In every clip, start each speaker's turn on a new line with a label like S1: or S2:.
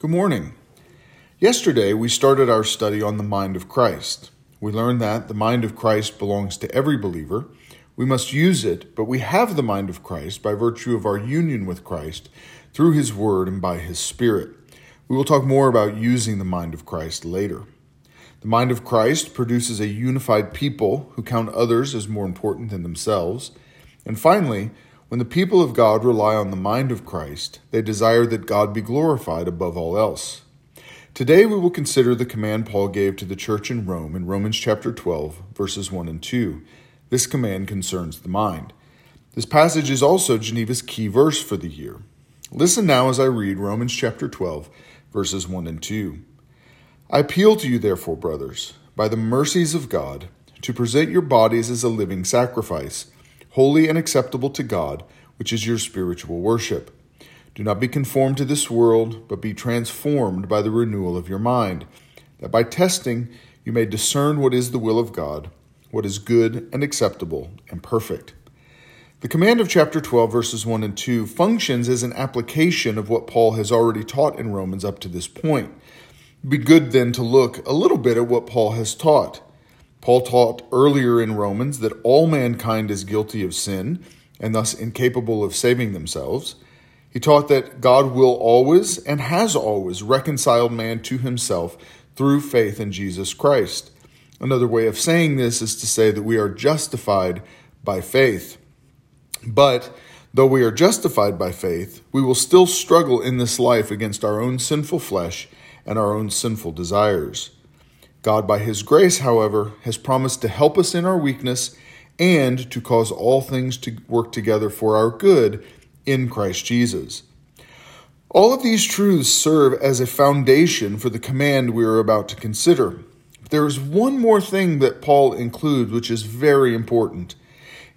S1: Good morning. Yesterday, we started our study on the mind of Christ. We learned that the mind of Christ belongs to every believer. We must use it, but we have the mind of Christ by virtue of our union with Christ through His Word and by His Spirit. We will talk more about using the mind of Christ later. The mind of Christ produces a unified people who count others as more important than themselves. And finally, when the people of God rely on the mind of Christ, they desire that God be glorified above all else. Today we will consider the command Paul gave to the church in Rome in Romans chapter 12, verses 1 and 2. This command concerns the mind. This passage is also Geneva's key verse for the year. Listen now as I read Romans chapter 12, verses 1 and 2. I appeal to you, therefore, brothers, by the mercies of God, to present your bodies as a living sacrifice holy and acceptable to God, which is your spiritual worship. Do not be conformed to this world, but be transformed by the renewal of your mind, that by testing you may discern what is the will of God, what is good and acceptable and perfect. The command of chapter 12, verses 1 and 2, functions as an application of what Paul has already taught in Romans up to this point. Be good then to look a little bit at what Paul has taught. Paul taught earlier in Romans that all mankind is guilty of sin and thus incapable of saving themselves. He taught that God will always and has always reconciled man to himself through faith in Jesus Christ. Another way of saying this is to say that we are justified by faith. But though we are justified by faith, we will still struggle in this life against our own sinful flesh and our own sinful desires. God, by His grace, however, has promised to help us in our weakness and to cause all things to work together for our good in Christ Jesus. All of these truths serve as a foundation for the command we are about to consider. There is one more thing that Paul includes which is very important.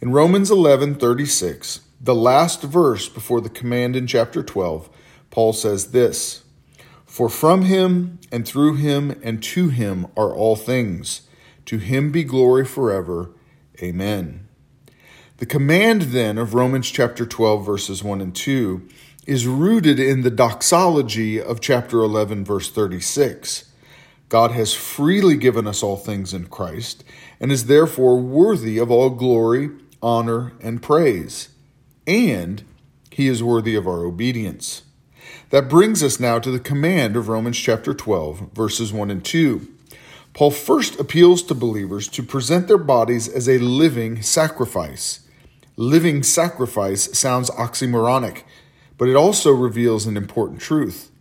S1: In Romans 11:36, the last verse before the command in chapter 12, Paul says this: for from him and through him and to him are all things. To him be glory forever. Amen. The command then of Romans chapter 12, verses 1 and 2 is rooted in the doxology of chapter 11, verse 36. God has freely given us all things in Christ and is therefore worthy of all glory, honor, and praise. And he is worthy of our obedience. That brings us now to the command of Romans chapter 12, verses 1 and 2. Paul first appeals to believers to present their bodies as a living sacrifice. Living sacrifice sounds oxymoronic, but it also reveals an important truth.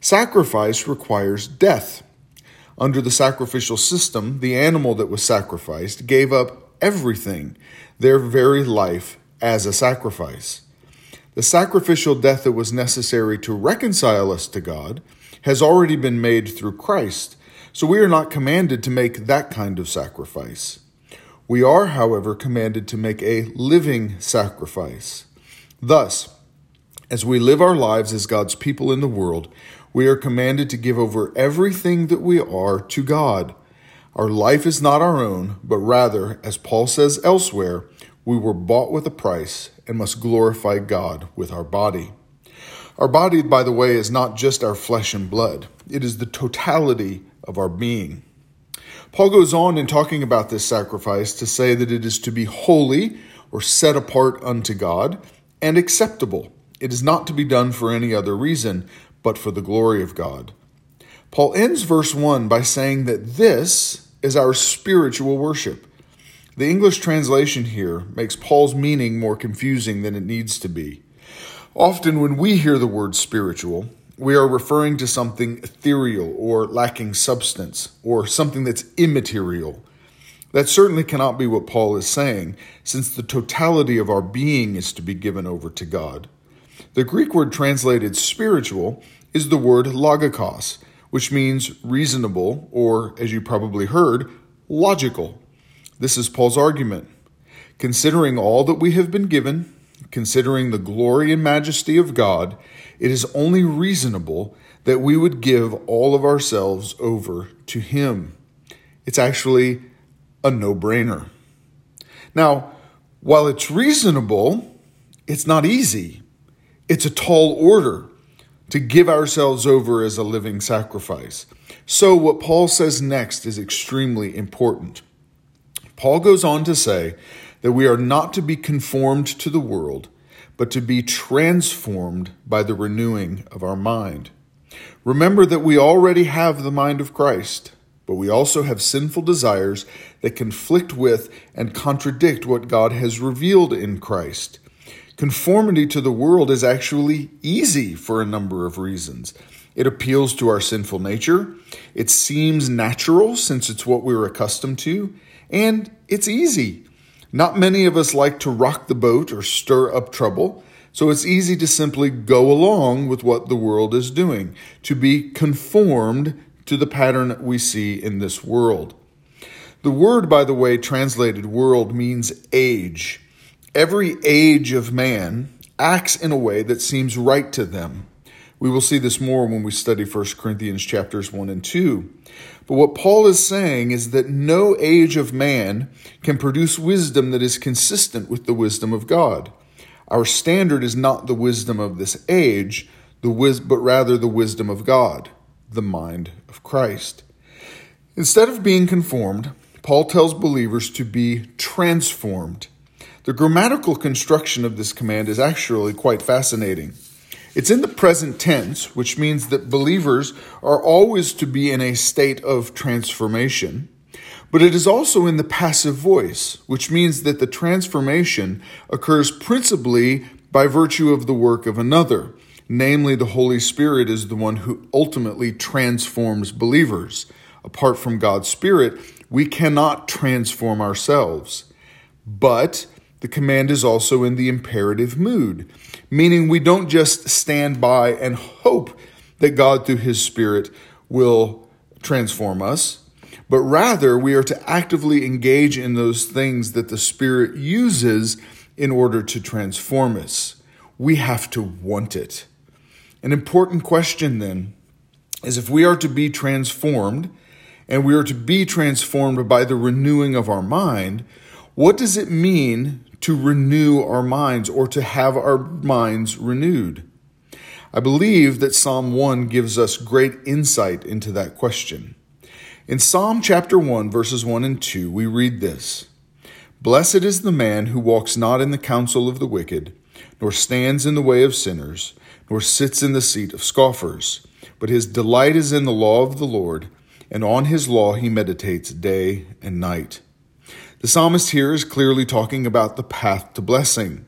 S1: Sacrifice requires death. Under the sacrificial system, the animal that was sacrificed gave up everything, their very life, as a sacrifice. The sacrificial death that was necessary to reconcile us to God has already been made through Christ, so we are not commanded to make that kind of sacrifice. We are, however, commanded to make a living sacrifice. Thus, as we live our lives as God's people in the world, we are commanded to give over everything that we are to God. Our life is not our own, but rather, as Paul says elsewhere, we were bought with a price and must glorify God with our body. Our body, by the way, is not just our flesh and blood, it is the totality of our being. Paul goes on in talking about this sacrifice to say that it is to be holy or set apart unto God and acceptable. It is not to be done for any other reason but for the glory of God. Paul ends verse 1 by saying that this is our spiritual worship. The English translation here makes Paul's meaning more confusing than it needs to be. Often, when we hear the word spiritual, we are referring to something ethereal or lacking substance, or something that's immaterial. That certainly cannot be what Paul is saying, since the totality of our being is to be given over to God. The Greek word translated spiritual is the word logikos, which means reasonable, or, as you probably heard, logical. This is Paul's argument. Considering all that we have been given, considering the glory and majesty of God, it is only reasonable that we would give all of ourselves over to Him. It's actually a no brainer. Now, while it's reasonable, it's not easy. It's a tall order. to give ourselves over as a living sacrifice. So, what Paul says next is extremely important. Paul goes on to say that we are not to be conformed to the world, but to be transformed by the renewing of our mind. Remember that we already have the mind of Christ, but we also have sinful desires that conflict with and contradict what God has revealed in Christ. Conformity to the world is actually easy for a number of reasons. It appeals to our sinful nature, it seems natural since it's what we're accustomed to, and it's easy. Not many of us like to rock the boat or stir up trouble, so it's easy to simply go along with what the world is doing, to be conformed to the pattern we see in this world. The word, by the way, translated world means age. Every age of man acts in a way that seems right to them. We will see this more when we study 1 Corinthians chapters 1 and 2. But what Paul is saying is that no age of man can produce wisdom that is consistent with the wisdom of God. Our standard is not the wisdom of this age, but rather the wisdom of God, the mind of Christ. Instead of being conformed, Paul tells believers to be transformed the grammatical construction of this command is actually quite fascinating. It's in the present tense, which means that believers are always to be in a state of transformation. But it is also in the passive voice, which means that the transformation occurs principally by virtue of the work of another. Namely, the Holy Spirit is the one who ultimately transforms believers. Apart from God's Spirit, we cannot transform ourselves. But the command is also in the imperative mood, meaning we don't just stand by and hope that God, through His Spirit, will transform us, but rather we are to actively engage in those things that the Spirit uses in order to transform us. We have to want it. An important question then is if we are to be transformed, and we are to be transformed by the renewing of our mind, what does it mean to renew our minds or to have our minds renewed? I believe that Psalm 1 gives us great insight into that question. In Psalm chapter 1, verses 1 and 2, we read this Blessed is the man who walks not in the counsel of the wicked, nor stands in the way of sinners, nor sits in the seat of scoffers, but his delight is in the law of the Lord, and on his law he meditates day and night. The psalmist here is clearly talking about the path to blessing,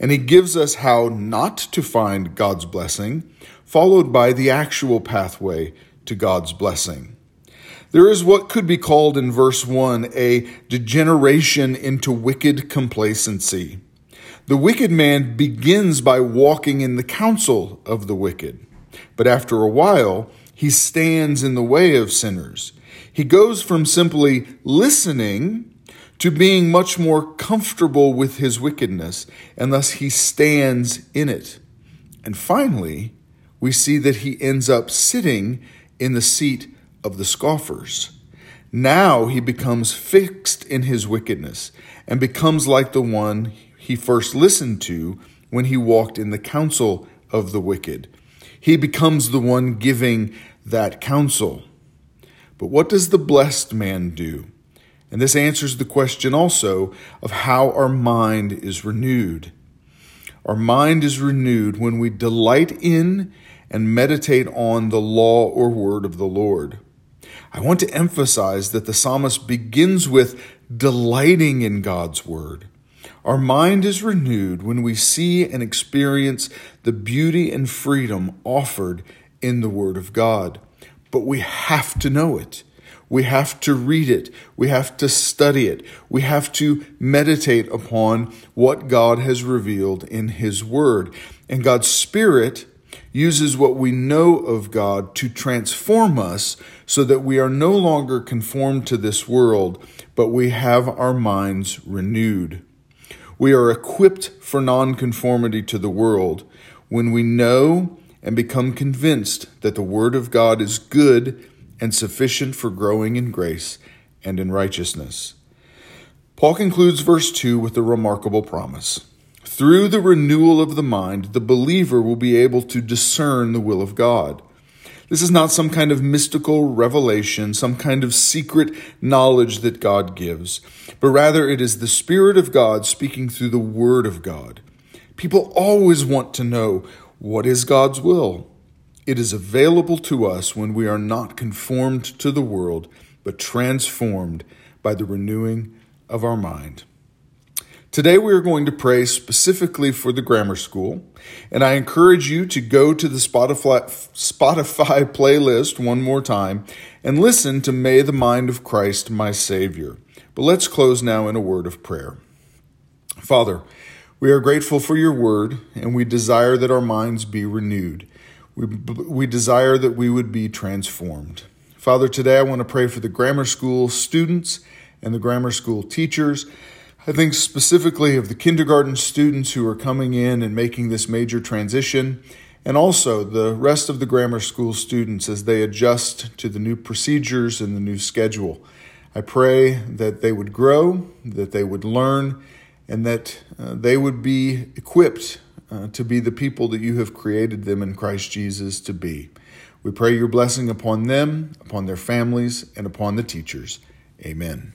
S1: and he gives us how not to find God's blessing, followed by the actual pathway to God's blessing. There is what could be called in verse 1 a degeneration into wicked complacency. The wicked man begins by walking in the counsel of the wicked, but after a while, he stands in the way of sinners. He goes from simply listening to being much more comfortable with his wickedness, and thus he stands in it. And finally, we see that he ends up sitting in the seat of the scoffers. Now he becomes fixed in his wickedness and becomes like the one he first listened to when he walked in the counsel of the wicked. He becomes the one giving that counsel. But what does the blessed man do? And this answers the question also of how our mind is renewed. Our mind is renewed when we delight in and meditate on the law or word of the Lord. I want to emphasize that the psalmist begins with delighting in God's word. Our mind is renewed when we see and experience the beauty and freedom offered in the word of God. But we have to know it. We have to read it. We have to study it. We have to meditate upon what God has revealed in His Word. And God's Spirit uses what we know of God to transform us so that we are no longer conformed to this world, but we have our minds renewed. We are equipped for nonconformity to the world when we know and become convinced that the Word of God is good and sufficient for growing in grace and in righteousness. Paul concludes verse 2 with a remarkable promise Through the renewal of the mind, the believer will be able to discern the will of God. This is not some kind of mystical revelation, some kind of secret knowledge that God gives, but rather it is the Spirit of God speaking through the Word of God. People always want to know what is God's will. It is available to us when we are not conformed to the world, but transformed by the renewing of our mind. Today, we are going to pray specifically for the grammar school, and I encourage you to go to the Spotify, Spotify playlist one more time and listen to May the Mind of Christ, my Savior. But let's close now in a word of prayer. Father, we are grateful for your word, and we desire that our minds be renewed. We, we desire that we would be transformed. Father, today I want to pray for the grammar school students and the grammar school teachers. I think specifically of the kindergarten students who are coming in and making this major transition, and also the rest of the grammar school students as they adjust to the new procedures and the new schedule. I pray that they would grow, that they would learn, and that uh, they would be equipped uh, to be the people that you have created them in Christ Jesus to be. We pray your blessing upon them, upon their families, and upon the teachers. Amen.